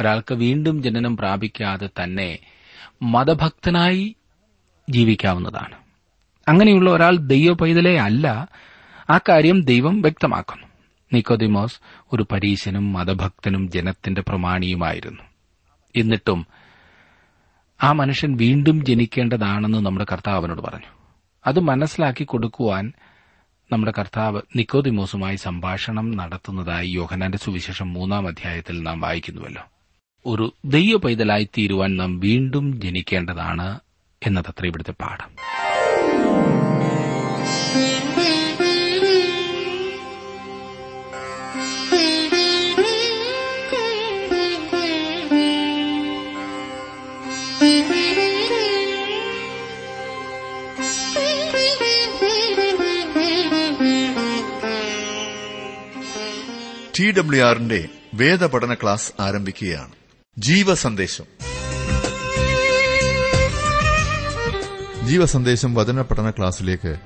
ഒരാൾക്ക് വീണ്ടും ജനനം പ്രാപിക്കാതെ തന്നെ മതഭക്തനായി ജീവിക്കാവുന്നതാണ്. അങ്ങനെയുള്ള ഒരാൾ ദൈവ പൈതലേ അല്ല. ആ കാര്യം ദൈവം വ്യക്തമാക്കുന്നു. നിക്കോദിമോസ് ഒരു പരീശനും മതഭക്തനും ജനത്തിന്റെ പ്രമാണിയുമായിരുന്നു. എന്നിട്ടും ആ മനുഷ്യൻ വീണ്ടും ജനിക്കേണ്ടതാണെന്ന് നമ്മുടെ കർത്താവ് അവനോട് പറഞ്ഞു. അത് മനസ്സിലാക്കി കൊടുക്കുവാൻ നമ്മുടെ കർത്താവ് നിക്കോദിമോസുമായി സംഭാഷണം നടത്തുന്നതായി യോഹനാന്റെ സുവിശേഷം മൂന്നാം അധ്യായത്തിൽ നാം വായിക്കുന്നുവല്ലോ. ഒരു ദൈവ പൈതലായി തീരുവാൻ നാം വീണ്ടും ജനിക്കേണ്ടതാണ് എന്നതത്ര ഇവിടുത്തെ പാഠം. ടി ഡബ്ല്യു ആറിന്റെ വേദപഠന ക്ലാസ് ആരംഭിക്കുകയാണ്. ജീവസന്ദേശം. ജീവസന്ദേശം വചന പഠന ക്ലാസ്സിലേക്ക്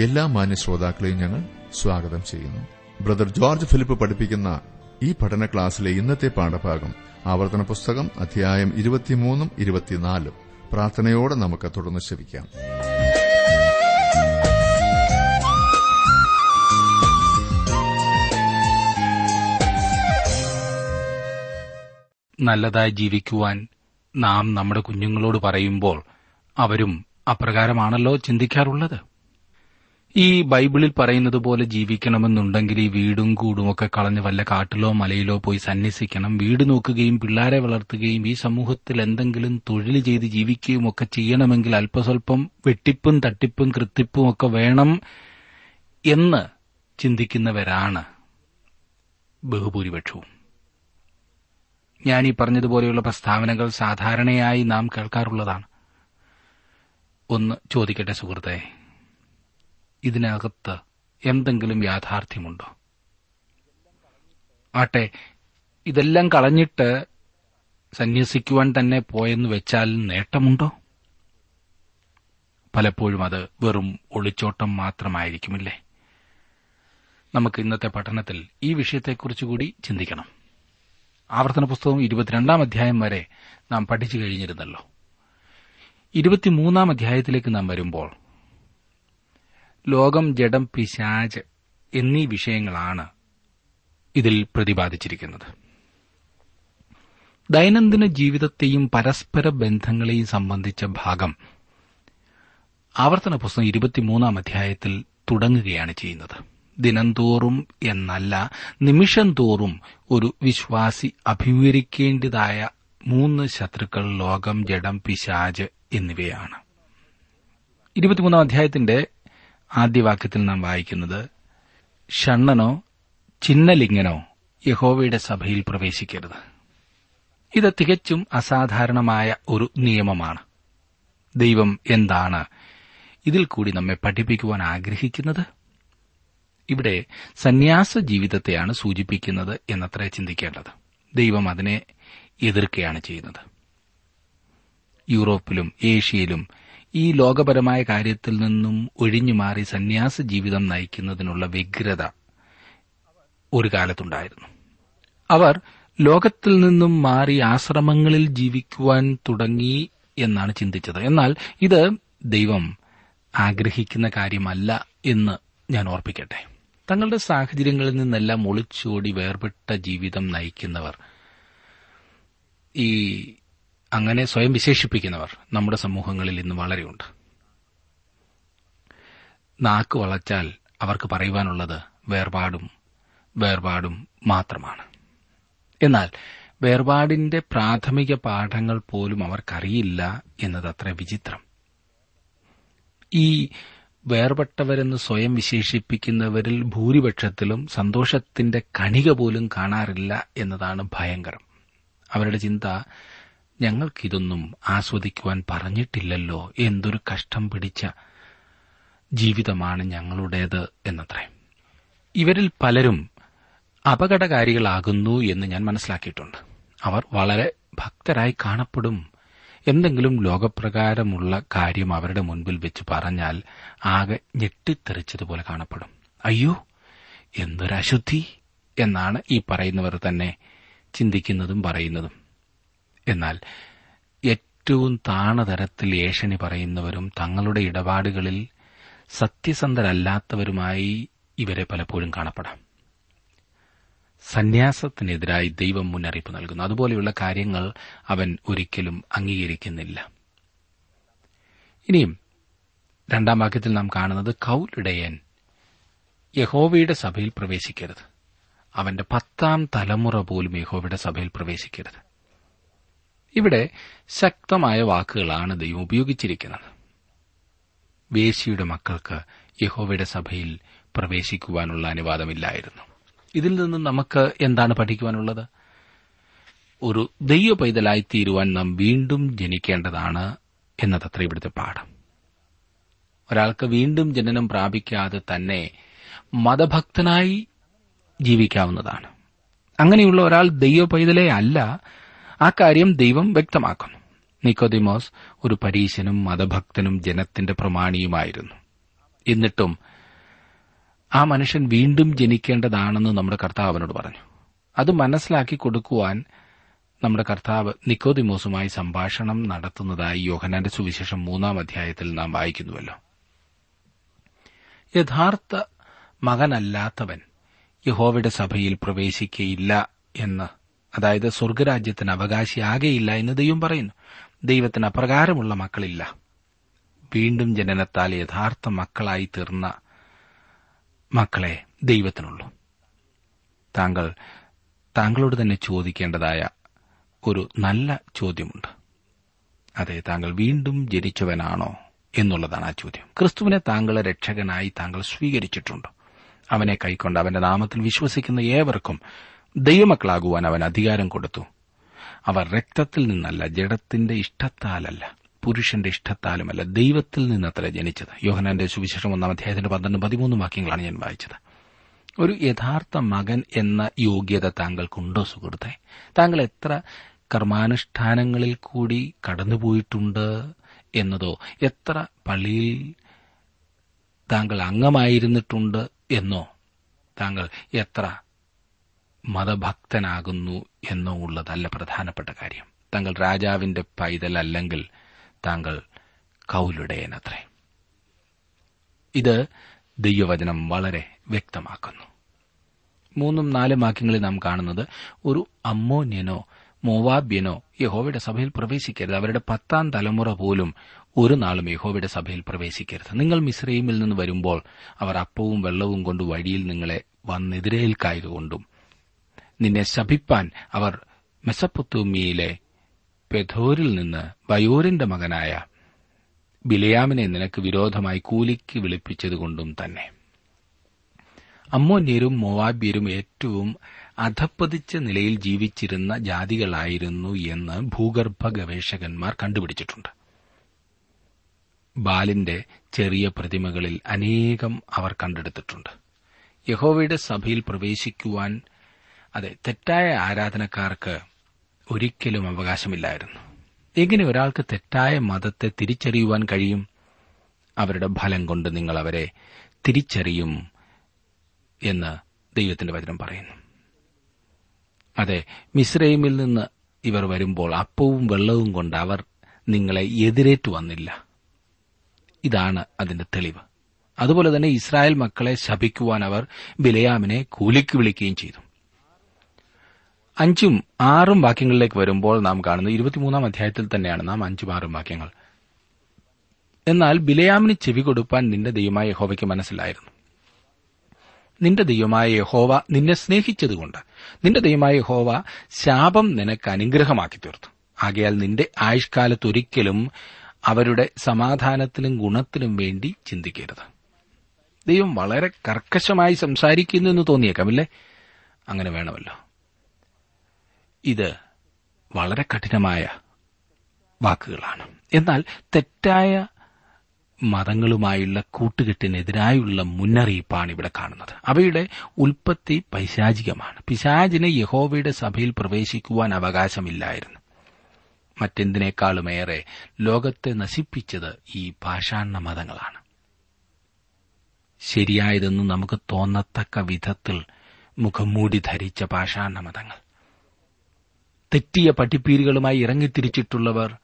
എല്ലാ മാന്യ ശ്രോതാക്കളെയും ഞങ്ങൾ സ്വാഗതം ചെയ്യുന്നു. ബ്രദർ ജോർജ് ഫിലിപ്പ് പഠിപ്പിക്കുന്ന ഈ പഠന ക്ലാസ്സിലെ ഇന്നത്തെ പാഠഭാഗം ആവർത്തന പുസ്തകം അധ്യായം ഇരുപത്തിമൂന്നും ഇരുപത്തിനാലും. പ്രാർത്ഥനയോടെ നമുക്ക് തുടർന്ന് ശ്രവിക്കാം. നല്ലതായി ജീവിക്കുവാൻ നാം നമ്മുടെ കുഞ്ഞുങ്ങളോട് പറയുമ്പോൾ അവരും അപ്രകാരമാണല്ലോ ചിന്തിക്കാറുള്ളത്. ഈ ബൈബിളിൽ പറയുന്നത് പോലെ ജീവിക്കണമെന്നുണ്ടെങ്കിൽ ഈ വീടും കൂടുമൊക്കെ കളഞ്ഞ് വല്ല കാട്ടിലോ മലയിലോ പോയി സന്യസിക്കണം. വീട് നോക്കുകയും പിള്ളാരെ വളർത്തുകയും ഈ സമൂഹത്തിൽ എന്തെങ്കിലും തൊഴിൽ ചെയ്ത് ജീവിക്കുകയും ഒക്കെ ചെയ്യണമെങ്കിൽ അല്പസ്വല്പം വെട്ടിപ്പും തട്ടിപ്പും കൃത്തിപ്പും ഒക്കെ വേണം എന്ന് ചിന്തിക്കുന്നവരാണ് ബഹുഭൂരിപക്ഷവും. ഞാൻ ഈ പറഞ്ഞതുപോലെയുള്ള പ്രസ്താവനകൾ സാധാരണയായി നാം കേൾക്കാറുള്ളതാണ്. ഒന്ന് ചോദിക്കട്ടെ സുഹൃത്തെ ഇതിനകത്ത് എന്തെങ്കിലും യാഥാർത്ഥ്യമുണ്ടോ? ആട്ടെ ഇതെല്ലാം കളഞ്ഞിട്ട് സന്യസിക്കുവാൻ തന്നെ പോയെന്ന് വെച്ചാൽ നേട്ടമുണ്ടോ? പലപ്പോഴും അത് വെറും ഒളിച്ചോട്ടം മാത്രമായിരിക്കുമില്ലേ? നമുക്ക് ഇന്നത്തെ പഠനത്തിൽ ഈ വിഷയത്തെക്കുറിച്ചുകൂടി ചിന്തിക്കണം. ആവർത്തന പുസ്തകം ഇരുപത്തിരണ്ടാം അധ്യായം വരെ നാം പഠിച്ചു കഴിഞ്ഞിരുന്നല്ലോ. ഇരുപത്തിമൂന്നാം അധ്യായത്തിലേക്ക് നാം വരുമ്പോൾ ലോകം ജഡം പിശാജ് എന്നീ വിഷയങ്ങളാണ് ഇതിൽ പ്രതിപാദിച്ചിരിക്കുന്നത്. ദൈനംദിന ജീവിതത്തെയും പരസ്പര ബന്ധങ്ങളെയും സംബന്ധിച്ച ഭാഗം ആവർത്തന പുസ്തകം ഇരുപത്തിമൂന്നാം അധ്യായത്തിൽ തുടങ്ങുകയാണ് ചെയ്യുന്നത്. ദിനംതോറും എന്നല്ല നിമിഷം തോറും ഒരു വിശ്വാസി അഭിമുഖീകരിക്കേണ്ടതായ മൂന്ന് ശത്രുക്കൾ ലോകം ജഡം പിശാജ് എന്നിവയാണ്. ഇരുപത്തിമൂന്നാം അധ്യായത്തിന്റെ ആദ്യവാക്യത്തിൽ നാം വായിക്കുന്നത് ഷണ്ണനോ ചിന്നലിംഗനോ യഹോവയുടെ സഭയിൽ പ്രവേശിക്കരുത്. ഇത് തികച്ചും അസാധാരണമായ ഒരു നിയമമാണ്. ദൈവം എന്താണ് ഇതിൽ കൂടി നമ്മെ പഠിപ്പിക്കുവാൻ ആഗ്രഹിക്കുന്നത്? ഇവിടെ സന്യാസ ജീവിതത്തെയാണ് സൂചിപ്പിക്കുന്നത് എന്നത്രേ ചിന്തിക്കേണ്ടത്. ദൈവം അതിനെ എതിർക്കുകയാണ് ചെയ്യുന്നത്. യൂറോപ്പിലും ഏഷ്യയിലും ഈ ലോകപരമായ കാര്യത്തിൽ നിന്നും ഒഴിഞ്ഞുമാറി സന്യാസ ജീവിതം നയിക്കുന്നതിനുള്ള വ്യഗ്രത ഒരു കാലത്തുണ്ടായിരുന്നു. അവർ ലോകത്തിൽ നിന്നും മാറി ആശ്രമങ്ങളിൽ ജീവിക്കുവാൻ തുടങ്ങി എന്നാണ് ചിന്തിച്ചത്. എന്നാൽ ഇത് ദൈവം ആഗ്രഹിക്കുന്ന കാര്യമല്ല എന്ന് ഞാൻ ഓർപ്പിക്കട്ടെ. തങ്ങളുടെ സാഹചര്യങ്ങളിൽ നിന്നെല്ലാം ഒളിച്ചോടി വേർപെട്ട ജീവിതം നയിക്കുന്നവർ. ഈ അങ്ങനെ സ്വയം വിശേഷിപ്പിക്കുന്നവർ നമ്മുടെ സമൂഹങ്ങളിൽ ഇന്ന് വളരെയുണ്ട്. നാക്ക് വളച്ചാൽ അവർക്ക് പറയുവാനുള്ളത് വേർപാടും വേർപാടും മാത്രമാണ്. എന്നാൽ വേർപാടിന്റെ പ്രാഥമിക പാഠങ്ങൾ പോലും അവർക്കറിയില്ല എന്നത് അത്ര വിചിത്രം. ഈ വേർപെട്ടവരെന്ന് സ്വയം വിശേഷിപ്പിക്കുന്നവരിൽ ഭൂരിപക്ഷത്തിലും സന്തോഷത്തിന്റെ കണിക പോലും കാണാറില്ല എന്നതാണ് ഭയങ്കരം. അവരുടെ ചിന്ത ഞങ്ങൾക്കിതൊന്നും ആസ്വദിക്കുവാൻ പറഞ്ഞിട്ടില്ലല്ലോ എന്തൊരു കഷ്ടം പിടിച്ച ജീവിതമാണ് ഞങ്ങളുടേത് എന്നത്രേ. ഇവരിൽ പലരും അപകടകാരികളാകുന്നു എന്ന് ഞാൻ മനസ്സിലാക്കിയിട്ടുണ്ട്. അവർ വളരെ ഭക്തരായി കാണപ്പെടും എന്തെങ്കിലും ലോകപ്രകാരമുള്ള കാര്യം അവരുടെ മുൻപിൽ വെച്ച് പറഞ്ഞാൽ ആകെ ഞെട്ടിത്തെറിച്ചതുപോലെ കാണപ്പെടും. അയ്യോ എന്തൊരശുദ്ധി എന്നാണ് ഈ പറയുന്നവർ തന്നെ ചിന്തിക്കുന്നതും പറയുന്നതും. എന്നാൽ ഏറ്റവും താണതരത്തിൽ ഏഷണി പറയുന്നവരും തങ്ങളുടെ ഇടപാടുകളിൽ സത്യസന്ധരല്ലാത്തവരുമായി ഇവരെ പലപ്പോഴും കാണപ്പെടാം. സന്യാസത്തിനെതിരായി ദൈവം മുന്നറിയിപ്പ് നൽകുന്നു. അതുപോലെയുള്ള കാര്യങ്ങൾ അവൻ ഒരിക്കലും അംഗീകരിക്കുന്നില്ല. ഇനിയും രണ്ടാം വാക്യത്തിൽ നാം കാണുന്നത് കൌലിടയൻ യഹോവയുടെ സഭയിൽ പ്രവേശിക്കരുത്. അവന്റെ പത്താം തലമുറ പോലും യഹോവയുടെ സഭയിൽ പ്രവേശിക്കരുത്. ഇവിടെ ശക്തമായ വാക്കുകളാണ് ദൈവം ഉപയോഗിച്ചിരിക്കുന്നത്. വേശിയുടെ മക്കൾക്ക് യഹോവയുടെ സഭയിൽ പ്രവേശിക്കുവാനുള്ള അനുവാദമില്ലായിരുന്നു. ഇതിൽ നിന്ന് നമുക്ക് എന്താണ് പഠിക്കുവാനുള്ളത്? ഒരു ദൈവ പൈതലായി തീരുവാൻ നാം വീണ്ടും ജനിക്കേണ്ടതാണ് എന്നതത്ര ഇവിടുത്തെ പാഠം. ഒരാൾക്ക് വീണ്ടും ജനനം പ്രാപിക്കാതെ തന്നെ മതഭക്തനായി ജീവിക്കാവുന്നതാണ്. അങ്ങനെയുള്ള ഒരാൾ ദൈവ പൈതലേ അല്ല. ആ കാര്യം ദൈവം വ്യക്തമാക്കുന്നു. നിക്കോദിമോസ് ഒരു പരീശനും മതഭക്തനും ജനത്തിന്റെ പ്രമാണിയുമായിരുന്നു. എന്നിട്ടും ആ മനുഷ്യൻ വീണ്ടും ജനിക്കേണ്ടതാണെന്ന് നമ്മുടെ കർത്താവ് അവനോട് പറഞ്ഞു. അത് മനസ്സിലാക്കി കൊടുക്കുവാൻ നമ്മുടെ കർത്താവ് നിക്കോദിമോസുമായി സംഭാഷണം നടത്തുന്നതായി യോഹനാന്റെ സുവിശേഷം മൂന്നാം അധ്യായത്തിൽ നാം വായിക്കുന്നുവല്ലോ. യഥാർത്ഥ മകനല്ലാത്തവൻ യഹോവയുടെ സഭയിൽ പ്രവേശിക്കയില്ല എന്ന് അതായത് സ്വർഗരാജ്യത്തിന് അവകാശിയാകെയില്ല എന്ന് ദൈവം പറയുന്നു. ദൈവത്തിന് അപ്രകാരമുള്ള മക്കളില്ല. വീണ്ടും ജനനത്താൽ യഥാർത്ഥ മക്കളായി തീർന്ന മക്കളെ ദൈവത്തിനുള്ളൂ. താങ്കൾ താങ്കളോട് തന്നെ ചോദിക്കേണ്ടതായ ഒരു നല്ല ചോദ്യമുണ്ട്. അതെ താങ്കൾ വീണ്ടും ജനിച്ചവനാണോ എന്നുള്ളതാണ് ആ ചോദ്യം. ക്രിസ്തുവിനെ താങ്കളെ രക്ഷകനായി താങ്കൾ സ്വീകരിച്ചിട്ടുണ്ട്. അവനെ കൈക്കൊണ്ട് അവന്റെ നാമത്തിൽ വിശ്വസിക്കുന്ന ഏവർക്കും ദൈവമക്കളാകുവാൻ അവൻ അധികാരം കൊടുത്തു. അവർ രക്തത്തിൽ നിന്നല്ല ജഡത്തിന്റെ ഇഷ്ടത്താലല്ല. പുരുഷന്റെ ഇഷ്ടത്താലുമല്ല. ദൈവത്തിൽ നിന്നത്ര ജനിച്ചത്. യോഹനാന്റെ സുവിശേഷം ഒന്നാം അധ്യായത്തിന്റെ പന്ത്രണ്ട് പതിമൂന്ന് വാക്യങ്ങളാണ് ഞാൻ വായിച്ചത്. ഒരു യഥാർത്ഥ മകൻ എന്ന യോഗ്യത താങ്കൾക്കുണ്ടോ സുഹൃത്തെ? താങ്കൾ എത്ര കർമാനുഷ്ഠാനങ്ങളിൽ കൂടി കടന്നുപോയിട്ടുണ്ട് എന്നതോ എത്ര പള്ളിയിൽ താങ്കൾ അംഗമായിരുന്നിട്ടുണ്ട് എന്നോ താങ്കൾ എത്ര മതഭക്തനാകുന്നു എന്നോ ഉള്ളതല്ല പ്രധാനപ്പെട്ട കാര്യം. താങ്കൾ രാജാവിന്റെ പൈതലല്ലെങ്കിൽ താങ്കൾ കൗലുടയനത്രേ. ഇത് ദൈവവചനം വളരെ വ്യക്തമാക്കുന്നു. മൂന്നും നാലും വാക്യങ്ങളിൽ നാം കാണുന്നത് ഒരു അമ്മോന്യനോ മോവാബ്യനോ യഹോവയുടെ സഭയിൽ പ്രവേശിക്കരുത്. അവരുടെ പത്താം തലമുറ പോലും ഒരു നാളും യഹോവയുടെ സഭയിൽ പ്രവേശിക്കരുത്. നിങ്ങൾ മിശ്രയിമിൽ നിന്ന് വരുമ്പോൾ അവർ അപ്പവും വെള്ളവും കൊണ്ട് വഴിയിൽ നിങ്ങളെ വന്നെതിരേൽക്കായതുകൊണ്ടും നിന്നെ ശപിപ്പാൻ അവർ മെസപ്പൊത്തൂമിയിലെ പെഥോരിൽ നിന്ന് ബയോരിന്റെ മകനായ ബിലയാമിനെ നിനക്ക് വിരോധമായി കൂലിക്ക് വിളിപ്പിച്ചതുകൊണ്ടും തന്നെ. അമ്മോന്യരും മൊവാബ്യരും ഏറ്റവും അധപ്പതിച്ച നിലയിൽ ജീവിച്ചിരുന്ന ജാതികളായിരുന്നു എന്ന് ഭൂഗർഭ ഗവേഷകന്മാർ കണ്ടുപിടിച്ചിട്ടുണ്ട്. ബാലിന്റെ ചെറിയ പ്രതിമകളിൽ അനേകം അവർ കണ്ടെടുത്തിട്ടുണ്ട്. യഹോവയുടെ സഭയിൽ പ്രവേശിക്കുവാൻ അതെ തെറ്റായ ആരാധനക്കാർക്ക് ഒരിക്കലും അവകാശമില്ലായിരുന്നു. എങ്ങനെ ഒരാൾക്ക് തെറ്റായ മതത്തെ തിരിച്ചറിയുവാൻ കഴിയും? അവരുടെ ഫലം കൊണ്ട് നിങ്ങൾ അവരെ തിരിച്ചറിയും എന്ന് ദൈവത്തിന്റെ വചനം പറയുന്നു. അതെ മിസ്രൈമിൽ നിന്ന് ഇവർ വരുമ്പോൾ അപ്പവും വെള്ളവും കൊണ്ട് അവർ നിങ്ങളെ എതിരേറ്റു വന്നില്ല. ഇതാണ് അതിന്റെ തെളിവ്. അതുപോലെ തന്നെ ഇസ്രായേൽ മക്കളെ ശപിക്കുവാൻ അവർ ബിലയാമിനെ കൂലിക്ക് വിളിക്കുകയും ചെയ്തു. അഞ്ചും ആറും വാക്യങ്ങളിലേക്ക് വരുമ്പോൾ നാം കാണുന്നത് ഇരുപത്തിമൂന്നാം അധ്യായത്തിൽ തന്നെയാണ് നാം അഞ്ചും ആറും വാക്യങ്ങൾ. എന്നാൽ ബിലയാമിന് ചെവി കൊടുപ്പാൻ നിന്റെ ദൈവമായ യഹോവയ്ക്ക് മനസ്സിലായിരുന്നു. നിന്റെ ദൈവമായ യഹോവ നിന്നെ സ്നേഹിച്ചതുകൊണ്ട് നിന്റെ ദൈവമായ യഹോവ ശാപം നിനക്ക് അനുഗ്രഹമാക്കി തീർത്തു. ആകയാൽ നിന്റെ ആയുഷ്കാലത്തൊരിക്കലും അവരുടെ സമാധാനത്തിനും ഗുണത്തിനും വേണ്ടി ചിന്തിക്കരുത്. ദൈവം വളരെ കർക്കശമായി സംസാരിക്കുന്നു എന്ന് തോന്നിയേക്കാം ഇല്ലേ? അങ്ങനെ വേണമല്ലോ. ഇത് വളരെ കഠിനമായ വാക്കുകളാണ്. എന്നാൽ തെറ്റായ മതങ്ങളുമായുള്ള കൂട്ടുകെട്ടിനെതിരായുള്ള മുന്നറിയിപ്പാണ് ഇവിടെ കാണുന്നത്. അവയുടെ ഉൽപ്പത്തി പൈശാചികമാണ്. പിശാചിന് യഹോവയുടെ സഭയിൽ പ്രവേശിക്കുവാൻ അവകാശമില്ലായിരുന്നു. മറ്റെന്തിനേക്കാളുമേറെ ലോകത്തെ നശിപ്പിച്ചത് ഈ പാഷാണ മതങ്ങളാണ്. ശരിയായതെന്ന് നമുക്ക് തോന്നത്തക്ക വിധത്തിൽ മുഖംമൂടി ധരിച്ച പാഷാണ മതങ്ങൾ. തെറ്റിയ പഠിപ്പീരുകളുമായി ഇറങ്ങിത്തിരിച്ചിട്ടുള്ളവർ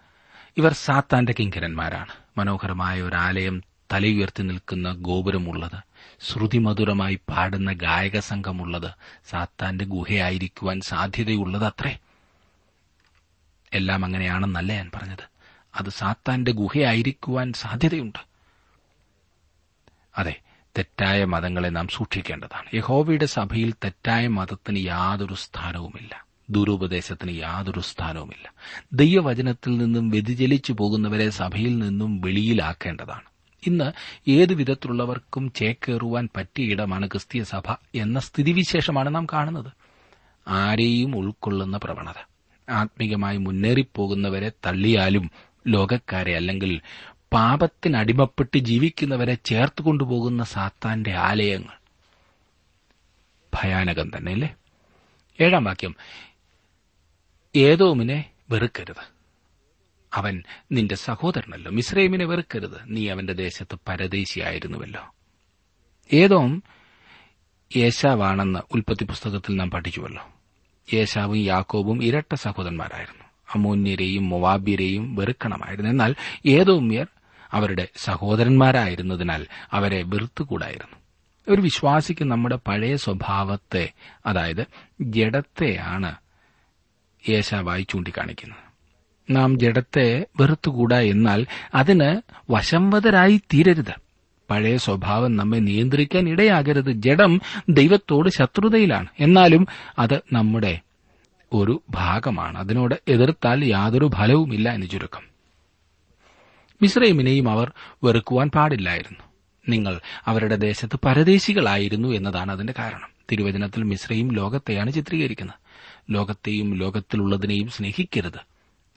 ഇവർ സാത്താന്റെ കിങ്കരന്മാരാണ്. മനോഹരമായ ഒരു ആലയം തലയുയർത്തി നിൽക്കുന്ന ഗോപുരമുള്ളത്. ശ്രുതിമധുരമായി പാടുന്ന ഗായക സംഘമുള്ളത് സാത്താന്റെ ഗുഹയായിരിക്കുവാൻ സാധ്യതയുള്ളത് അത്രേ എല്ലാം അങ്ങനെയാണെന്നല്ല ഞാൻ പറഞ്ഞത്. അത് സാത്താന്റെ ഗുഹയായിരിക്കുവാൻ സാധ്യതയുണ്ട്. അതെ തെറ്റായ മതങ്ങളെ നാം സൂക്ഷിക്കേണ്ടതാണ്. യഹോവയുടെ സഭയിൽ തെറ്റായ മതത്തിന് യാതൊരു സ്ഥാനവുമില്ല. ദുരുപദേശത്തിന് യാതൊരു സ്ഥാനവുമില്ല. ദൈവവചനത്തിൽ നിന്നും വ്യതിചലിച്ചു പോകുന്നവരെ സഭയിൽ നിന്നും വെളിയിലാക്കേണ്ടതാണ്. ഇന്ന് ഏതു വിധത്തിലുള്ളവർക്കും ചേക്കേറുവാൻ പറ്റിയ ഇടമാണ് ക്രിസ്തീയ സഭ എന്ന സ്ഥിതിവിശേഷമാണ് നാം കാണുന്നത്. ആരെയും ഉൾക്കൊള്ളുന്ന പ്രവണത. ആത്മീകമായി മുന്നേറിപ്പോകുന്നവരെ തള്ളിയാലും ലോകക്കാരെ അല്ലെങ്കിൽ പാപത്തിനടിമപ്പെട്ട് ജീവിക്കുന്നവരെ ചേർത്ത് കൊണ്ടുപോകുന്ന സാത്താന്റെ ആലയങ്ങൾ. ഭയാനകം തന്നെ അല്ലേ ഏഴാം വാക്യം. ഏതോമിനെ വെറുക്കരുത്. അവൻ നിന്റെ സഹോദരനല്ലോ. മിശ്രൈമിനെ വെറുക്കരുത്. നീ അവന്റെ ദേശത്ത് പരദേശിയായിരുന്നുവല്ലോ. ഏതോം യേശാവാണെന്ന് ഉൽപ്പത്തി പുസ്തകത്തിൽ നാം പഠിച്ചുവല്ലോ. യേശാവും യാക്കോബും ഇരട്ട സഹോദരന്മാരായിരുന്നു. അമോന്യരെയും മൊവാബ്യരെയും വെറുക്കണമായിരുന്നു. എന്നാൽ ഏതോമ്യർ അവരുടെ സഹോദരന്മാരായിരുന്നതിനാൽ അവരെ വെറുത്തുകൂടായിരുന്നു. ഒരു വിശ്വാസിക്ക് നമ്മുടെ പഴയ സ്വഭാവത്തെ അതായത് ജഡത്തെയാണ് യേശാവായി ചൂണ്ടിക്കാണിക്കുന്നത് നാം ജഡത്തെ വെറുത്തുകൂടാ എന്നാൽ അതിന് വശംവതരായി തീരരുത്. പഴയ സ്വഭാവം നമ്മെ നിയന്ത്രിക്കാൻ ഇടയാകരുത്. ജഡം ദൈവത്തോട് ശത്രുതയിലാണ്. എന്നാലും അത് നമ്മുടെ ഒരു ഭാഗമാണ്. അതിനോട് എതിർത്താൽ യാതൊരു ഫലവുമില്ല എന്ന് ചുരുക്കം. മിശ്രൈമിനെയും അവർ വെറുക്കുവാൻ പാടില്ലായിരുന്നു. നിങ്ങൾ അവരുടെ ദേശത്ത് പരദേശികളായിരുന്നു എന്നതാണ് അതിന്റെ കാരണം. തിരുവചനത്തിൽ മിശ്രയും ലോകത്തെയാണ് ചിത്രീകരിക്കുന്നത്. ലോകത്തെയും ലോകത്തിലുള്ളതിനെയും സ്നേഹിക്കരുത്.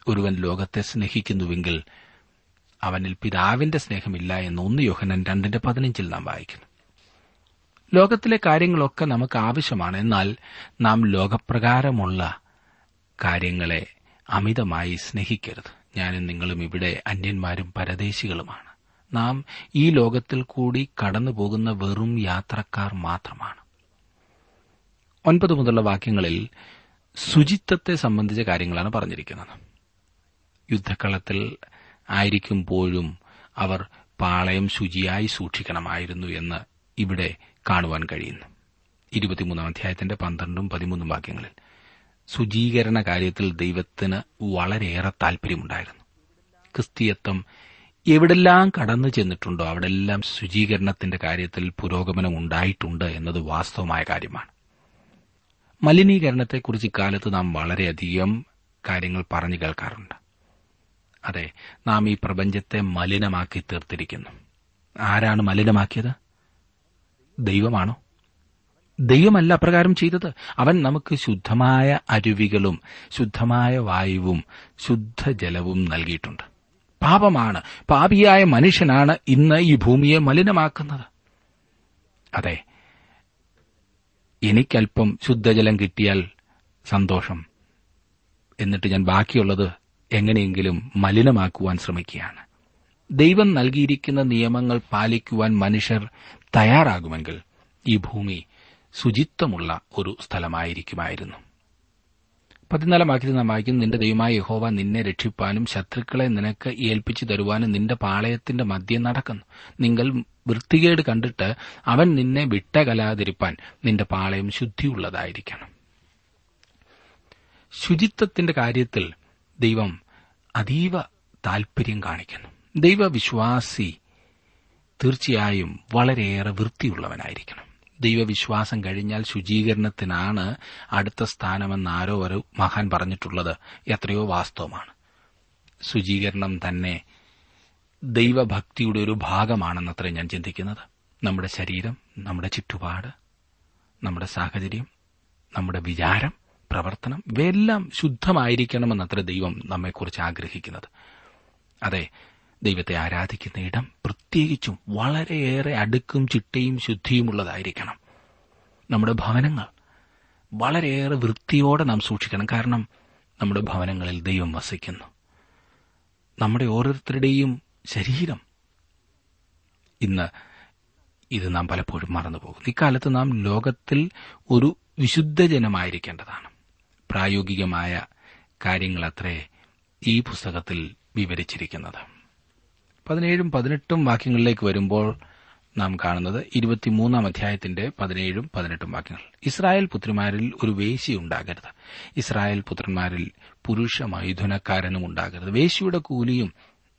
ഒരുവൻ ലോകത്തെ സ്നേഹിക്കുന്നുവെങ്കിൽ അവനിൽ പിതാവിന്റെ സ്നേഹമില്ല എന്ന് ഒന്ന് യോഹനൻ രണ്ടിന്റെ പതിനഞ്ചിൽ നാം വായിക്കുന്നു. ലോകത്തിലെ കാര്യങ്ങളൊക്കെ നമുക്ക് ആവശ്യമാണ്. എന്നാൽ നാം ലോകപ്രകാരമുള്ള കാര്യങ്ങളെ അമിതമായി സ്നേഹിക്കരുത്. ഞാനും നിങ്ങളും ഇവിടെ അന്യന്മാരും പരദേശികളുമാണ്. നാം ഈ ലോകത്തിൽ കൂടി കടന്നുപോകുന്ന വെറും യാത്രക്കാർ മാത്രമാണ്. ഒൻപത് മുതലുള്ള വാക്യങ്ങളിൽ ശുചിത്വത്തെ സംബന്ധിച്ച കാര്യങ്ങളാണ് പറഞ്ഞിരിക്കുന്നത്. യുദ്ധക്കളത്തിൽ ആയിരിക്കുമ്പോഴും അവർ പാളയം ശുചിയായി സൂക്ഷിക്കണമായിരുന്നു എന്ന് ഇവിടെ കാണുവാൻ കഴിയുന്നു. ഇരുപത്തിമൂന്നാം അധ്യായത്തിന്റെ പന്ത്രണ്ടും പതിമൂന്നും വാക്യങ്ങളിൽ ശുചീകരണ കാര്യത്തിൽ ദൈവത്തിന് വളരെയേറെ താൽപര്യമുണ്ടായിരുന്നു. ക്രിസ്തീയത്വം എവിടെല്ലാം കടന്നു ചെന്നിട്ടുണ്ടോ അവിടെല്ലാം ശുചീകരണത്തിന്റെ കാര്യത്തിൽ പുരോഗമനം ഉണ്ടായിട്ടുണ്ട് എന്നത് വാസ്തവമായ കാര്യമാണ്. മലിനീകരണത്തെക്കുറിച്ച് ഇക്കാലത്ത് നാം വളരെയധികം കാര്യങ്ങൾ പറഞ്ഞു കേൾക്കാറുണ്ട്. അതെ നാം ഈ പ്രപഞ്ചത്തെ മലിനമാക്കി തീർത്തിരിക്കുന്നു. ആരാണ് മലിനമാക്കിയത്? ദൈവമാണോ? ദൈവമല്ല അപ്രകാരം ചെയ്തത്. അവൻ നമുക്ക് ശുദ്ധമായ അരുവികളും ശുദ്ധമായ വായുവും ശുദ്ധജലവും നൽകിയിട്ടുണ്ട്. പാപമാണ് പാപിയായ മനുഷ്യനാണ് ഇന്ന് ഈ ഭൂമിയെ മലിനമാക്കുന്നത്. അതെ എനിക്കല്പം ശുദ്ധജലം കിട്ടിയാൽ സന്തോഷം. എന്നിട്ട് ഞാൻ ബാക്കിയുള്ളത് എങ്ങനെയെങ്കിലും മലിനമാക്കുവാൻ ശ്രമിക്കുകയാണ്. ദൈവം നൽകിയിരിക്കുന്ന നിയമങ്ങൾ പാലിക്കുവാൻ മനുഷ്യർ തയ്യാറാകുമെങ്കിൽ ഈ ഭൂമി ശുചിത്വമുള്ള ഒരു സ്ഥലമായിരിക്കുമായിരുന്നു. പതിനാലാം വാക്യത്തിൽ നാം വായിക്കുന്നു നിന്റെ ദൈവമായ യഹോവ നിന്നെ രക്ഷിപ്പാനും ശത്രുക്കളെ നിനക്ക് ഏൽപ്പിച്ചു തരുവാനും നിന്റെ പാളയത്തിന്റെ മധ്യം നടക്കുന്നു. നിങ്ങൾ വൃത്തികേട് കണ്ടിട്ട് അവൻ നിന്നെ വിട്ടകലാതിരിപ്പാൻ നിന്റെ പാളയം ശുദ്ധിയുള്ളതായിരിക്കണം. ശുചിത്വത്തിന്റെ കാര്യത്തിൽ ദൈവം അതീവ താൽപര്യം കാണിക്കുന്നു. ദൈവവിശ്വാസി തീർച്ചയായും വളരെയേറെ വൃത്തിയുള്ളവനായിരിക്കണം. ദൈവവിശ്വാസം കഴിഞ്ഞാൽ ശുചീകരണത്തിനാണ് അടുത്ത സ്ഥാനമെന്ന് ആരോ ഒരു മഹാൻ പറഞ്ഞിട്ടുള്ളത്. എത്രയോ വാസ്തവമാണ്. ശുചീകരണം തന്നെ ദൈവഭക്തിയുടെ ഒരു ഭാഗമാണെന്നത്രേ ഞാൻ ചിന്തിക്കുന്നത്. നമ്മുടെ ശരീരം നമ്മുടെ ചുറ്റുപാട് നമ്മുടെ സാഹചര്യം നമ്മുടെ വിചാരം പ്രവർത്തനം ഇവയെല്ലാം ശുദ്ധമായിരിക്കണമെന്നത്ര ദൈവം നമ്മെക്കുറിച്ച് ആഗ്രഹിക്കുന്നത്. അതെ ദൈവത്തെ ആരാധിക്കുന്ന ഇടം പ്രത്യേകിച്ചും വളരെയേറെ അടുക്കും ചിട്ടയും ശുദ്ധിയുമുള്ളതായിരിക്കണം നമ്മുടെ ഭവനങ്ങൾ വളരെയേറെ വൃത്തിയോടെ നാം സൂക്ഷിക്കണം. കാരണം നമ്മുടെ ഭവനങ്ങളിൽ ദൈവം വസിക്കുന്നു. നമ്മുടെ ഓരോരുത്തരുടെയും ശരീരം ഇന്ന് ഇത് നാം പലപ്പോഴും മറന്നുപോകുന്നു. ഇക്കാലത്ത് നാം ലോകത്തിൽ ഒരു വിശുദ്ധജനമായിരിക്കേണ്ടതാണ് പ്രായോഗികമായ കാര്യങ്ങളത്രേ ഈ പുസ്തകത്തിൽ വിവരിച്ചിരിക്കുന്നത്. പതിനേഴും പതിനെട്ടും വാക്യങ്ങളിലേക്ക് വരുമ്പോൾ നാം കാണുന്നത് ഇരുപത്തിമൂന്നാം അധ്യായത്തിന്റെ പതിനേഴും പതിനെട്ടും വാക്യങ്ങൾ. ഇസ്രായേൽ പുത്രിമാരിൽ ഒരു വേശിയുണ്ടാകരുത് ഇസ്രായേൽ പുത്രന്മാരിൽ പുരുഷ മൈഥുനക്കാരനും ഉണ്ടാകരുത്. വേശിയുടെ കൂലിയും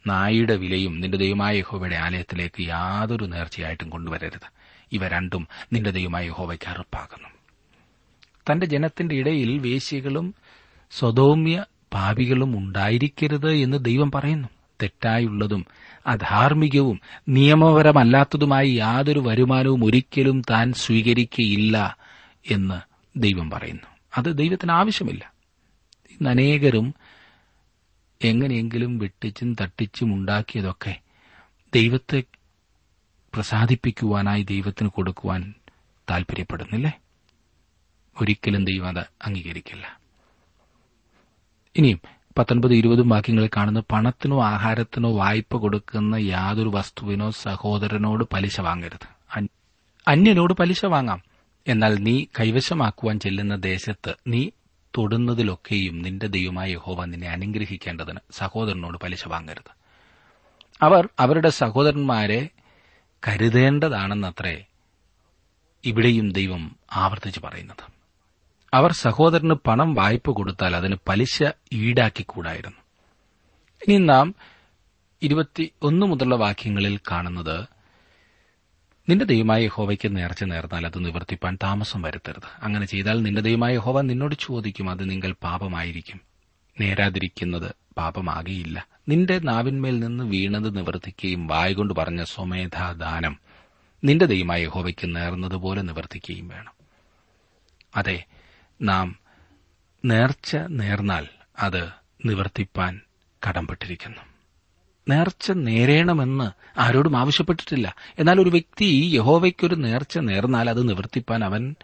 നായുടെ വിലയും നിന്റെ ദൈവമായ യഹോവയുടെ ആലയത്തിലേക്ക് യാതൊരു നേർച്ചയായിട്ടും കൊണ്ടുവരരുത്. ഇവ രണ്ടും നിന്റെ ദൈവമായ യഹോവയ്ക്ക് അറുപ്പാകുന്നു. തന്റെ ജനത്തിന്റെ ഇടയിൽ വേശികളും സ്വതോമ്യ പാപികളും ഉണ്ടായിരിക്കരുത് എന്ന് ദൈവം പറയുന്നു. തെറ്റായുള്ളതും അധാർമികവും നിയമപരമല്ലാത്തതുമായി യാതൊരു വരുമാനവും ഒരിക്കലും താൻ സ്വീകരിക്കയില്ല എന്ന് ദൈവം പറയുന്നു. അത് ദൈവത്തിന് ആവശ്യമില്ല. ഇന്ന് അനേകരും എങ്ങനെയെങ്കിലും വെട്ടിച്ചും തട്ടിച്ചും ഉണ്ടാക്കിയതൊക്കെ ദൈവത്തെ പ്രസാദിപ്പിക്കുവാനായി ദൈവത്തിന് കൊടുക്കുവാൻ താൽപര്യപ്പെടുന്നില്ലേ? ഒരിക്കലും ദൈവം അത് അംഗീകരിക്കില്ല. ഇനിയും പത്തൊൻപത് ഇരുപതും വാക്യങ്ങളിൽ കാണുന്ന പണത്തിനോ ആഹാരത്തിനോ വായ്പ കൊടുക്കുന്ന യാതൊരു വസ്തുവിനോ സഹോദരനോട് പലിശ വാങ്ങരുത്. അന്യനോട് പലിശ വാങ്ങാം. എന്നാൽ നീ കൈവശമാക്കുവാൻ ചെല്ലുന്ന ദേശത്ത് നീ തൊടുന്നതിലൊക്കെയും നിന്റെ ദൈവമായ യഹോവ നിന്നെ അനുഗ്രഹിക്കേണ്ടതിന് സഹോദരനോട് പലിശ വാങ്ങരുത്. അവർ അവരുടെ സഹോദരന്മാരെ കരുതേണ്ടതാണെന്നത്രേ ഇവിടെയും ദൈവം ആവർത്തിച്ച് പറയുന്നത്. അവർ സഹോദരന് പണം വായ്പ കൊടുത്താൽ അതിന് പലിശ ഈടാക്കിക്കൂടായിരുന്നു. ഇനി നാം ഇരുപത്തി ഒന്ന് മുതലുള്ള വാക്യങ്ങളിൽ കാണുന്നത് നിന്റെ ദൈവമായ യഹോവയ്ക്ക് നേർച്ച നേർന്നാൽ അത് നിവർത്തിപ്പാൻ താമസം വരുത്തരുത്. അങ്ങനെ ചെയ്താൽ നിന്റെ ദൈവമായ യഹോവ നിന്നോട് ചോദിക്കും അത് നിങ്ങൾ പാപമായിരിക്കും. നേരാതിരിക്കുന്നത് പാപമാകിയില്ല. നിന്റെ നാവിന്മേൽ നിന്ന് വീണത് നിവർത്തിക്കുകയും വായകൊണ്ട് പറഞ്ഞ സ്വമേധാദാനം നിന്റെ ദൈവമായ യഹോവയ്ക്ക് നേർന്നതുപോലെ നിവർത്തിക്കുകയും വേണം. അതെ നാം നേർച്ച നേർന്നാൽ അത് നിവർത്തിപ്പാൻ കടംപെട്ടിരിക്കുന്നു നേർച്ച നേരേണമെന്ന് ആരോടും ആവശ്യപ്പെട്ടിട്ടില്ല. എന്നാൽ ഒരു വ്യക്തി യഹോവയ്ക്കൊരു നേർച്ച നേർന്നാൽ അത് നിവർത്തിപ്പാൻ അവൻ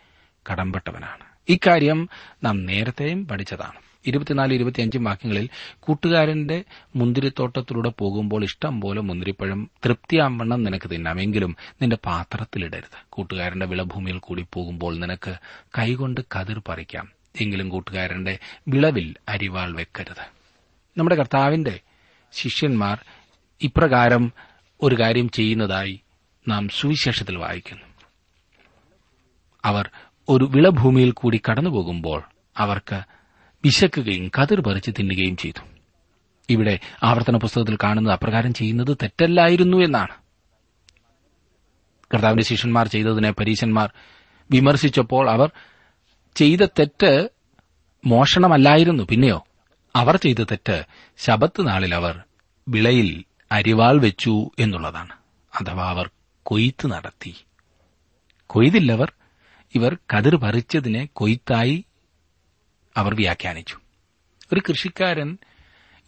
കടംപെട്ടവനാണ് ഇക്കാര്യം നാം നേരത്തെയും പഠിച്ചതാണ്. ഇരുപത്തിനാല് ഇരുപത്തിയഞ്ചും വാക്യങ്ങളിൽ കൂട്ടുകാരന്റെ മുന്തിരിത്തോട്ടത്തിലൂടെ പോകുമ്പോൾ ഇഷ്ടം പോലെ മുന്തിരിപ്പഴം തൃപ്തിയാവണ്ണം നിനക്ക് തിന്നാമെങ്കിലും നിന്റെ പാത്രത്തിലിടരുത്. കൂട്ടുകാരന്റെ വിളഭൂമിയിൽ കൂടി പോകുമ്പോൾ നിനക്ക് കൈകൊണ്ട് കതിർ പറിക്കാം. എങ്കിലും കൂട്ടുകാരന്റെ വിളവിൽ അരിവാൾ വെക്കരുത്. നമ്മുടെ കർത്താവിന്റെ ശിഷ്യന്മാർ ഇപ്രകാരം ഒരു കാര്യം ചെയ്യുന്നതായി നാം സുവിശേഷത്തിൽ വായിക്കുന്നു. അവർ ഒരു വിളഭൂമിയിൽ കൂടി കടന്നുപോകുമ്പോൾ അവർക്ക് വിശക്കുകയും കതിർ പറിച്ച് തിന്നുകയും ചെയ്തു. ഇവിടെ ആവർത്തന പുസ്തകത്തിൽ കാണുന്നത് അപ്രകാരം ചെയ്യുന്നത് തെറ്റല്ലായിരുന്നു എന്നാണ്. കർത്താവിന്റെ ശിഷ്യന്മാർ ചെയ്തതിനെ പരീശന്മാർ വിമർശിച്ചപ്പോൾ അവർ ചെയ്ത തെറ്റ് മോഷണമല്ലായിരുന്നു. പിന്നെയോ അവർ ചെയ്ത തെറ്റ് ശബത്ത് നാളിൽ അവർ വിളയിൽ അരിവാൾ വെച്ചു എന്നുള്ളതാണ്. അഥവാ അവർ കൊയ്ത്ത് നടത്തി. കൊയ്തില്ലവർ ഇവർ കതിർ പറിച്ചതിനെ കൊയ്ത്തായി അവർ വ്യാഖ്യാനിച്ചു. ഒരു കൃഷിക്കാരൻ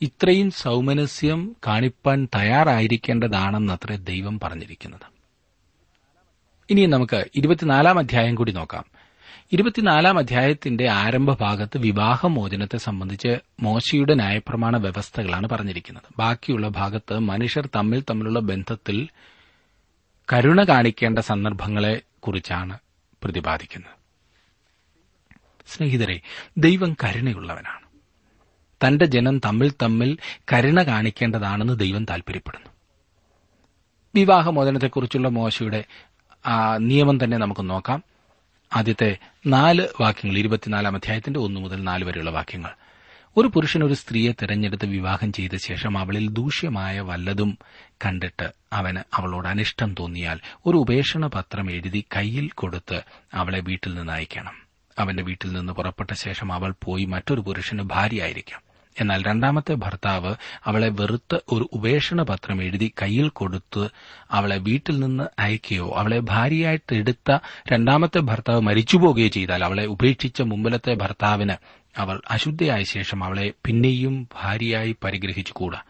ഇത്രയും സൗമനസ്യം കാണിപ്പാൻ തയ്യാറായിരിക്കേണ്ടതാണെന്നത്രേ ദൈവം പറഞ്ഞിരിക്കുന്നത്. ഇനി നമുക്ക് ഇരുപത്തിനാലാം അധ്യായം കൂടി നോക്കാം. ഇരുപത്തിനാലാം അധ്യായത്തിന്റെ ആരംഭ ഭാഗത്ത് വിവാഹമോചനത്തെ സംബന്ധിച്ച് മോശയുടെ ന്യായപ്രമാണ വ്യവസ്ഥകളാണ് പറഞ്ഞിരിക്കുന്നത്. ബാക്കിയുള്ള ഭാഗത്ത് മനുഷ്യർ തമ്മിൽ തമ്മിലുള്ള ബന്ധത്തിൽ കരുണ കാണിക്കേണ്ട സന്ദർഭങ്ങളെക്കുറിച്ചാണ് പ്രതിപാദിക്കുന്നത്. സ്നേഹിതരെ ദൈവം കരുണയുള്ളവനാണ്. തന്റെ ജനം തമ്മിൽ തമ്മിൽ കരുണ കാണിക്കേണ്ടതാണെന്ന് ദൈവം താൽപര്യപ്പെടുന്നു. വിവാഹമോചനത്തെക്കുറിച്ചുള്ള മോശയുടെ നിയമം തന്നെ നമുക്ക് നോക്കാം. ആദ്യത്തെ നാല് വാക്യങ്ങൾ ഇരുപത്തിനാലാം അധ്യായത്തിന്റെ ഒന്നു മുതൽ നാല് വരെയുള്ള വാക്യങ്ങൾ. ഒരു പുരുഷൻ ഒരു സ്ത്രീയെ തിരഞ്ഞെടുത്ത് വിവാഹം ചെയ്ത ശേഷം അവളിൽ ദൂഷ്യമായ വല്ലതും കണ്ടിട്ട് അവന് അവളോട് അനിഷ്ടം തോന്നിയാൽ ഒരു ഉപേക്ഷണ പത്രം എഴുതി കയ്യിൽ കൊടുത്ത് അവളെ വീട്ടിൽ നിന്ന് അയക്കണം. അവന്റെ വീട്ടിൽ നിന്ന് പുറപ്പെട്ട ശേഷം അവൾ പോയി മറ്റൊരു പുരുഷന് ഭാര്യയായിരിക്കാം. എന്നാൽ രണ്ടാമത്തെ ഭർത്താവ് അവളെ വെറുത്ത് ഒരു ഉപേക്ഷണ പത്രം എഴുതി കയ്യിൽ കൊടുത്ത് അവളെ വീട്ടിൽ നിന്ന് അയക്കുകയോ അവളെ ഭാര്യയായിട്ട് എടുത്ത രണ്ടാമത്തെ ഭർത്താവ് മരിച്ചുപോകുകയോ ചെയ്താൽ അവളെ ഉപേക്ഷിച്ച മുമ്പിലത്തെ ഭർത്താവിന് അവൾ അശുദ്ധയായ ശേഷം അവളെ പിന്നെയും ഭാര്യയായി പരിഗ്രഹിച്ചുകൂടാ.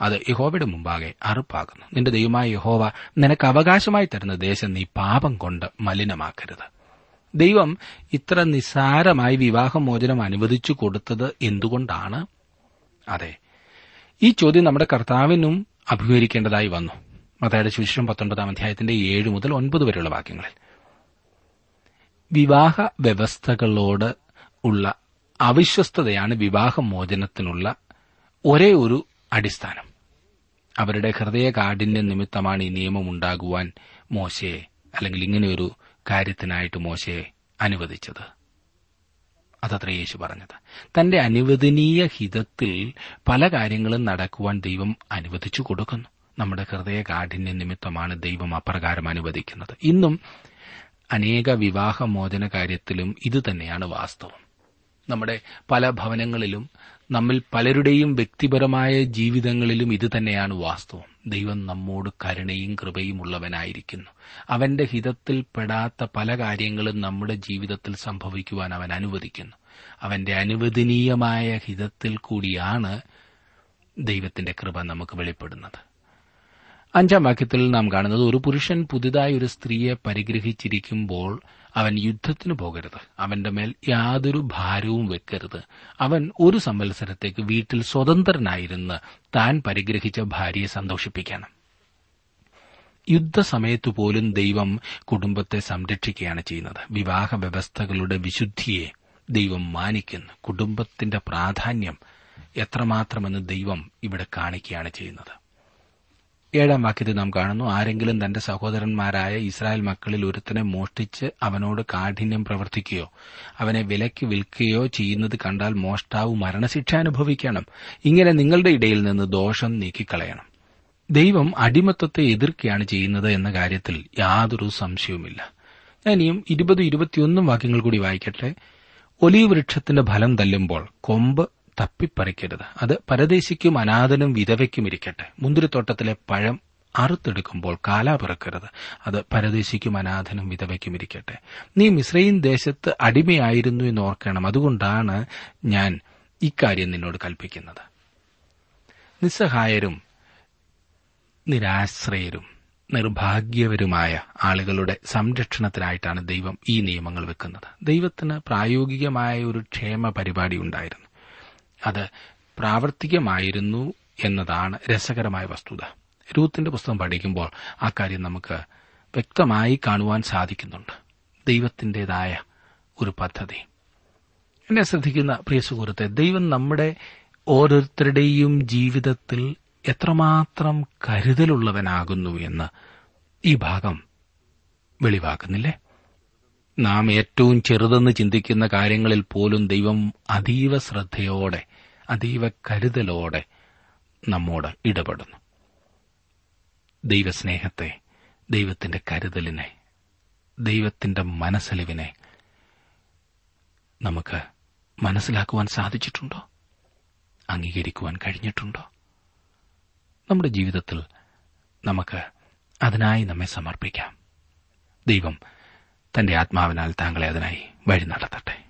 അത് യഹോവയുടെ മുമ്പാകെ അറുപ്പാകുന്നു. നിന്റെ ദൈവമായ യഹോവ നിനക്ക് അവകാശമായി തരുന്ന ദേശം നീ പാപം കൊണ്ട് മലിനമാക്കരുത്. ദൈവം ഇത്ര നിസ്സാരമായി വിവാഹമോചനം അനുവദിച്ചു കൊടുത്തത് എന്തുകൊണ്ടാണ്? അതെ. ഈ ചോദ്യം നമ്മുടെ കർത്താവിനും അഭിമുഖീകരിക്കേണ്ടതായി വന്നു. മതയുടെ ശുശ്രം പത്തൊൻപതാം അധ്യായത്തിന്റെ ഏഴ് മുതൽ ഒൻപത് വരെയുള്ള വാക്യങ്ങളിൽ. വിവാഹ വ്യവസ്ഥകളോട് ഉള്ള അവിശ്വസ്തതയാണ് വിവാഹമോചനത്തിനുള്ള ഒരേ ഒരു അടിസ്ഥാനം. അവരുടെ ഹൃദയ കാഠിന്യ നിമിത്തമാണ് ഈ നിയമം ഉണ്ടാകുവാൻ മോശയെ അല്ലെങ്കിൽ ഇങ്ങനെയൊരു കാര്യത്തിനായിട്ട് മോശയെ അനുവദിച്ചത്. അതത്ര യേശു പറഞ്ഞത്. തന്റെ അനുവദനീയ ഹിതത്തിൽ പല കാര്യങ്ങളും നടക്കുവാൻ ദൈവം അനുവദിച്ചു കൊടുക്കുന്നു. നമ്മുടെ ഹൃദയ കാഠിന്യ നിമിത്തമാണ് ദൈവം അപ്രകാരം അനുവദിക്കുന്നത്. ഇന്നും അനേക വിവാഹമോചന കാര്യത്തിലും ഇതുതന്നെയാണ് വാസ്തവം. നമ്മുടെ പല ഭവനങ്ങളിലും നമ്മിൽ പലരുടെയും വ്യക്തിപരമായ ജീവിതങ്ങളിലും ഇതുതന്നെയാണ് വാസ്തവം. ദൈവം നമ്മോട് കരുണയും കൃപയും ഉള്ളവനായിരിക്കുന്നു. അവന്റെ ഹിതത്തിൽ പെടാത്ത പല കാര്യങ്ങളും നമ്മുടെ ജീവിതത്തിൽ സംഭവിക്കുവാൻ അവൻ അനുവദിക്കുന്നു. അവന്റെ അനുവദനീയമായ ഹിതത്തിൽ കൂടിയാണ് ദൈവത്തിന്റെ കൃപ നമുക്ക് വെളിപ്പെടുന്നത്. അഞ്ചാം വാക്യത്തിൽ നാം കാണുന്നത് ഒരു പുരുഷൻ പുതുതായി ഒരു സ്ത്രീയെ പരിഗ്രഹിച്ചിരിക്കുമ്പോൾ അവൻ യുദ്ധത്തിന് പോകരുത്. അവന്റെ മേൽ യാതൊരു ഭാരവും വെക്കരുത്. അവൻ ഒരു സംവത്സരത്തേക്ക് വീട്ടിൽ സ്വതന്ത്രനായിരുന്ന് താൻ പരിഗ്രഹിച്ച ഭാര്യയെ സന്തോഷിപ്പിക്കണം. യുദ്ധസമയത്തു പോലും ദൈവം കുടുംബത്തെ സംരക്ഷിക്കുകയാണ് ചെയ്യുന്നത്. വിവാഹ വ്യവസ്ഥകളുടെ വിശുദ്ധിയെ ദൈവം മാനിക്കുന്നു. കുടുംബത്തിന്റെ പ്രാധാന്യം എത്രമാത്രമെന്ന് ദൈവം ഇവിടെ കാണിക്കുകയാണ് ചെയ്യുന്നത്. ഏഴാം വാക്യത്തിൽ നാം കാണുന്നു. ആരെങ്കിലും തന്റെ സഹോദരന്മാരായ ഇസ്രായേൽ മക്കളിൽ ഒരുത്തനെ മോഷ്ടിച്ച് അവനോട് കാഠിന്യം പ്രവർത്തിക്കുകയോ അവനെ വിലയ്ക്ക് വിൽക്കുകയോ ചെയ്യുന്നത് കണ്ടാൽ മോഷ്ടാവ് മരണശിക്ഷ അനുഭവിക്കണം. ഇങ്ങനെ നിങ്ങളുടെ ഇടയിൽ നിന്ന് ദോഷം നീക്കിക്കളയണം. ദൈവം അടിമത്തത്തെ എതിർക്കുകയാണ് ചെയ്യുന്നത് എന്ന കാര്യത്തിൽ യാതൊരു സംശയവുമില്ല. ഞാൻ ഇനിയും ഇരുപത് ഇരുപത്തിയൊന്നും വാക്യങ്ങൾ കൂടി വായിക്കട്ടെ. ഒലീവ് വൃക്ഷത്തിന്റെ ഫലം തല്ലുമ്പോൾ കൊമ്പ് തപ്പിപ്പറിക്കരുത്. അത് പരദേശിക്കും അനാഥനും വിധവയ്ക്കും ഇരിക്കട്ടെ. മുന്തിരിത്തോട്ടത്തിലെ പഴം അറുത്തെടുക്കുമ്പോൾ കാലാ പിറക്കരുത്. അത് പരദേശിക്കും അനാഥനും വിധവയ്ക്കും ഇരിക്കട്ടെ. നീ മിസ്രൈൻ ദേശത്ത് അടിമയായിരുന്നു എന്ന് ഓർക്കണം. അതുകൊണ്ടാണ് ഞാൻ ഇക്കാര്യം നിന്നോട് കൽപ്പിക്കുന്നത്. നിസ്സഹായരും നിരാശ്രയരും നിർഭാഗ്യവരുമായ ആളുകളുടെ സംരക്ഷണത്തിനായിട്ടാണ് ദൈവം ഈ നിയമങ്ങൾ വെക്കുന്നത്. ദൈവത്തിന് പ്രായോഗികമായ ഒരു ക്ഷേമ പരിപാടി ഉണ്ടായിരുന്നു. അത് പ്രാവർത്തികമായിരുന്നു എന്നതാണ് രസകരമായ വസ്തുത. രൂത്തിന്റെ പുസ്തകം പഠിക്കുമ്പോൾ ആ കാര്യം നമുക്ക് വ്യക്തമായി കാണുവാൻ സാധിക്കുന്നുണ്ട്. ദൈവത്തിന്റെതായ ഒരു പദ്ധതി. എന്നെ ശ്രദ്ധിക്കുന്ന പ്രിയ സുഹൃത്തെ ദൈവം നമ്മുടെ ഓരോരുത്തരുടെയും ജീവിതത്തിൽ എത്രമാത്രം കരുതലുള്ളവനാകുന്നു എന്ന് ഈ ഭാഗം വെളിവാക്കുന്നില്ലേ? നാം ഏറ്റവും ചെറുതെന്ന് ചിന്തിക്കുന്ന കാര്യങ്ങളിൽ പോലും ദൈവം അതീവ ശ്രദ്ധയോടെ അതീവ കരുതലോടെ നമ്മോട് ഇടപെടുന്നു. ദൈവസ്നേഹത്തെ ദൈവത്തിന്റെ കരുതലിനെ ദൈവത്തിന്റെ മനസ്സലിവിനെ നമുക്ക് മനസ്സിലാക്കുവാൻ സാധിച്ചിട്ടുണ്ടോ? അംഗീകരിക്കുവാൻ കഴിഞ്ഞിട്ടുണ്ടോ? നമ്മുടെ ജീവിതത്തിൽ നമുക്ക് അതിനായി നമ്മെ സമർപ്പിക്കാം. ദൈവം തന്റെ ആത്മാവിനാൽ താങ്കളെ അതിനായി വഴി നടത്തട്ടെ.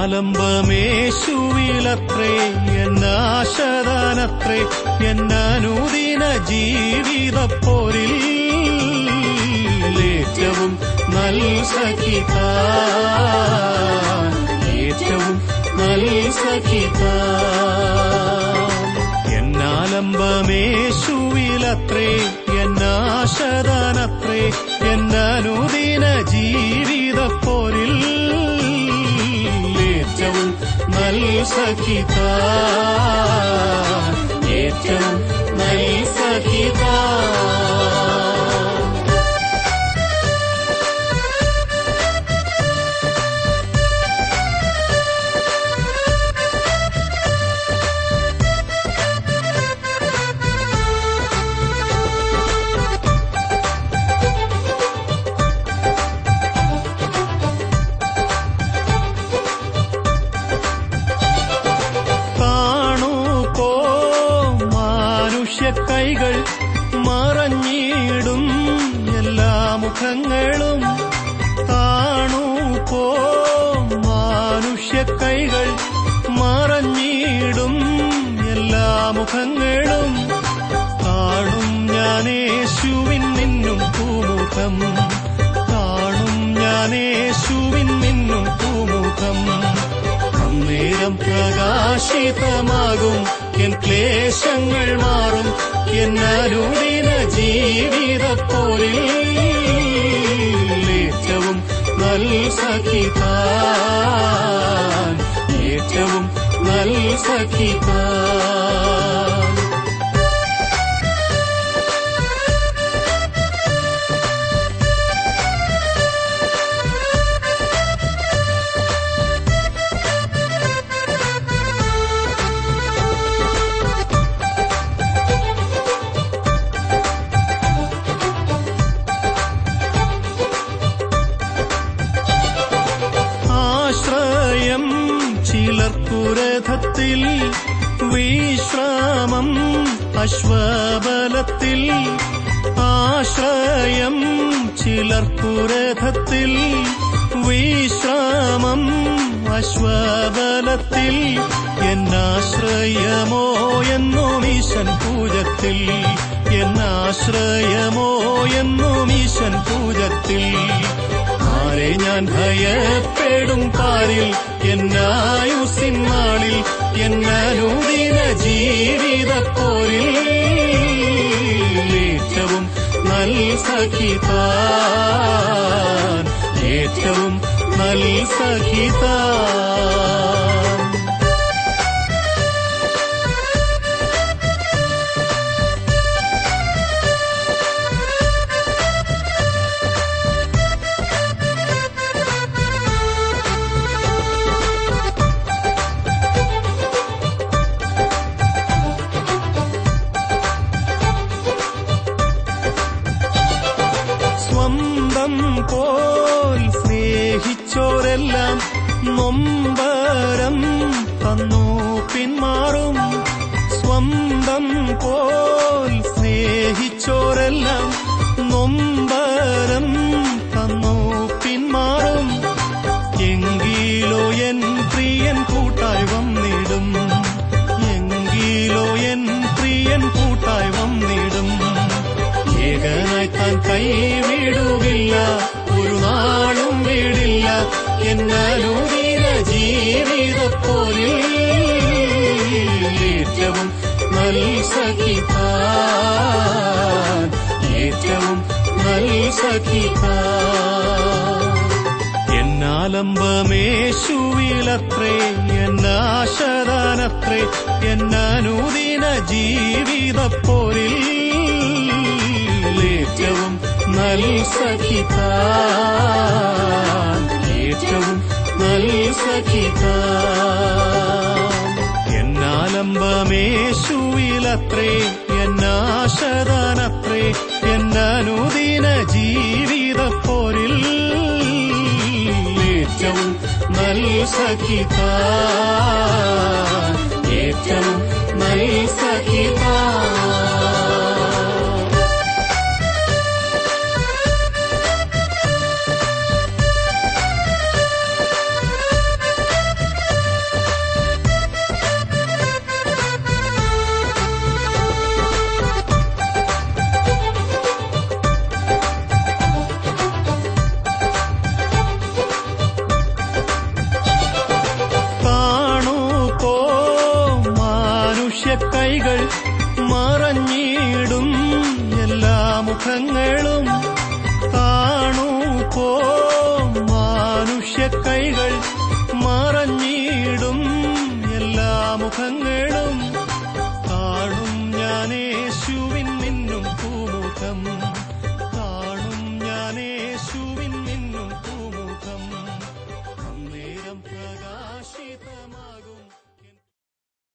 എന്നാലംബമേശുവിലത്രേ എന്നാശദാനത്രേ എന്നനൂദിന ജീവിതപ്പോരിൽ ഏറ്റവും നൽ സഖിത. ഏറ്റവും നൽ സഖിത. എന്നാലംബമേശുവിലത്രേ എന്നാശദാനത്രേ എന്നനുദിന ജീവിതപ്പോരിൽ ी सखिता नित्यं मयि सखिता കൈകൾ മറഞ്ഞിടും എല്ലാ മുഖങ്ങളും കാണൂ പോ. മനുഷ്യ കൈകൾ മറഞ്ഞിടും എല്ലാ മുഖങ്ങളും കാണും ഞാനേശുവിൻ നിന്നും പൂമുഖം. കാണും ഞാനേശുവിൻ നിന്നും പൂമുഖം. അന്നേരം പ്രകാശിതമാകും എൻ ക്ലേശങ്ങൾ മാറും. എന്നാലുടിന ജീവിതപ്പോരിൽ ഏറ്റവും നൽ സഖിതാൻ. ഏറ്റവും നൽ സഖിതാൻ. സഖിതാൻ ഏറ്റവും നൽ സഖിതാൻ താൻ കൈവിടുകില്ല ഒരു നാളും വീടില്ല. എന്നനുദിന ജീവിതപ്പോരിൽ ഏറ്റവും നൽ സഖിതാൻ ഏറ്റവും നൽ സഖിതാൻ. എന്നാലംബമേശുവിലത്രേ എന്നാശദാനത്രേ എന്നനുദിന ജീവിതപ്പോരിൽ ഏറ്റവും നൽ സഖിത ഏറ്റവും നൽ സഖിത എന്നാലംബമേശുവിലത്രേ എന്നാശദാനത്രേ എന്നനുദിന ജീവിതപ്പോരിൽ ഏറ്റവും നൽ സഖിത ഏറ്റവും നൽ സഖിതാൻ.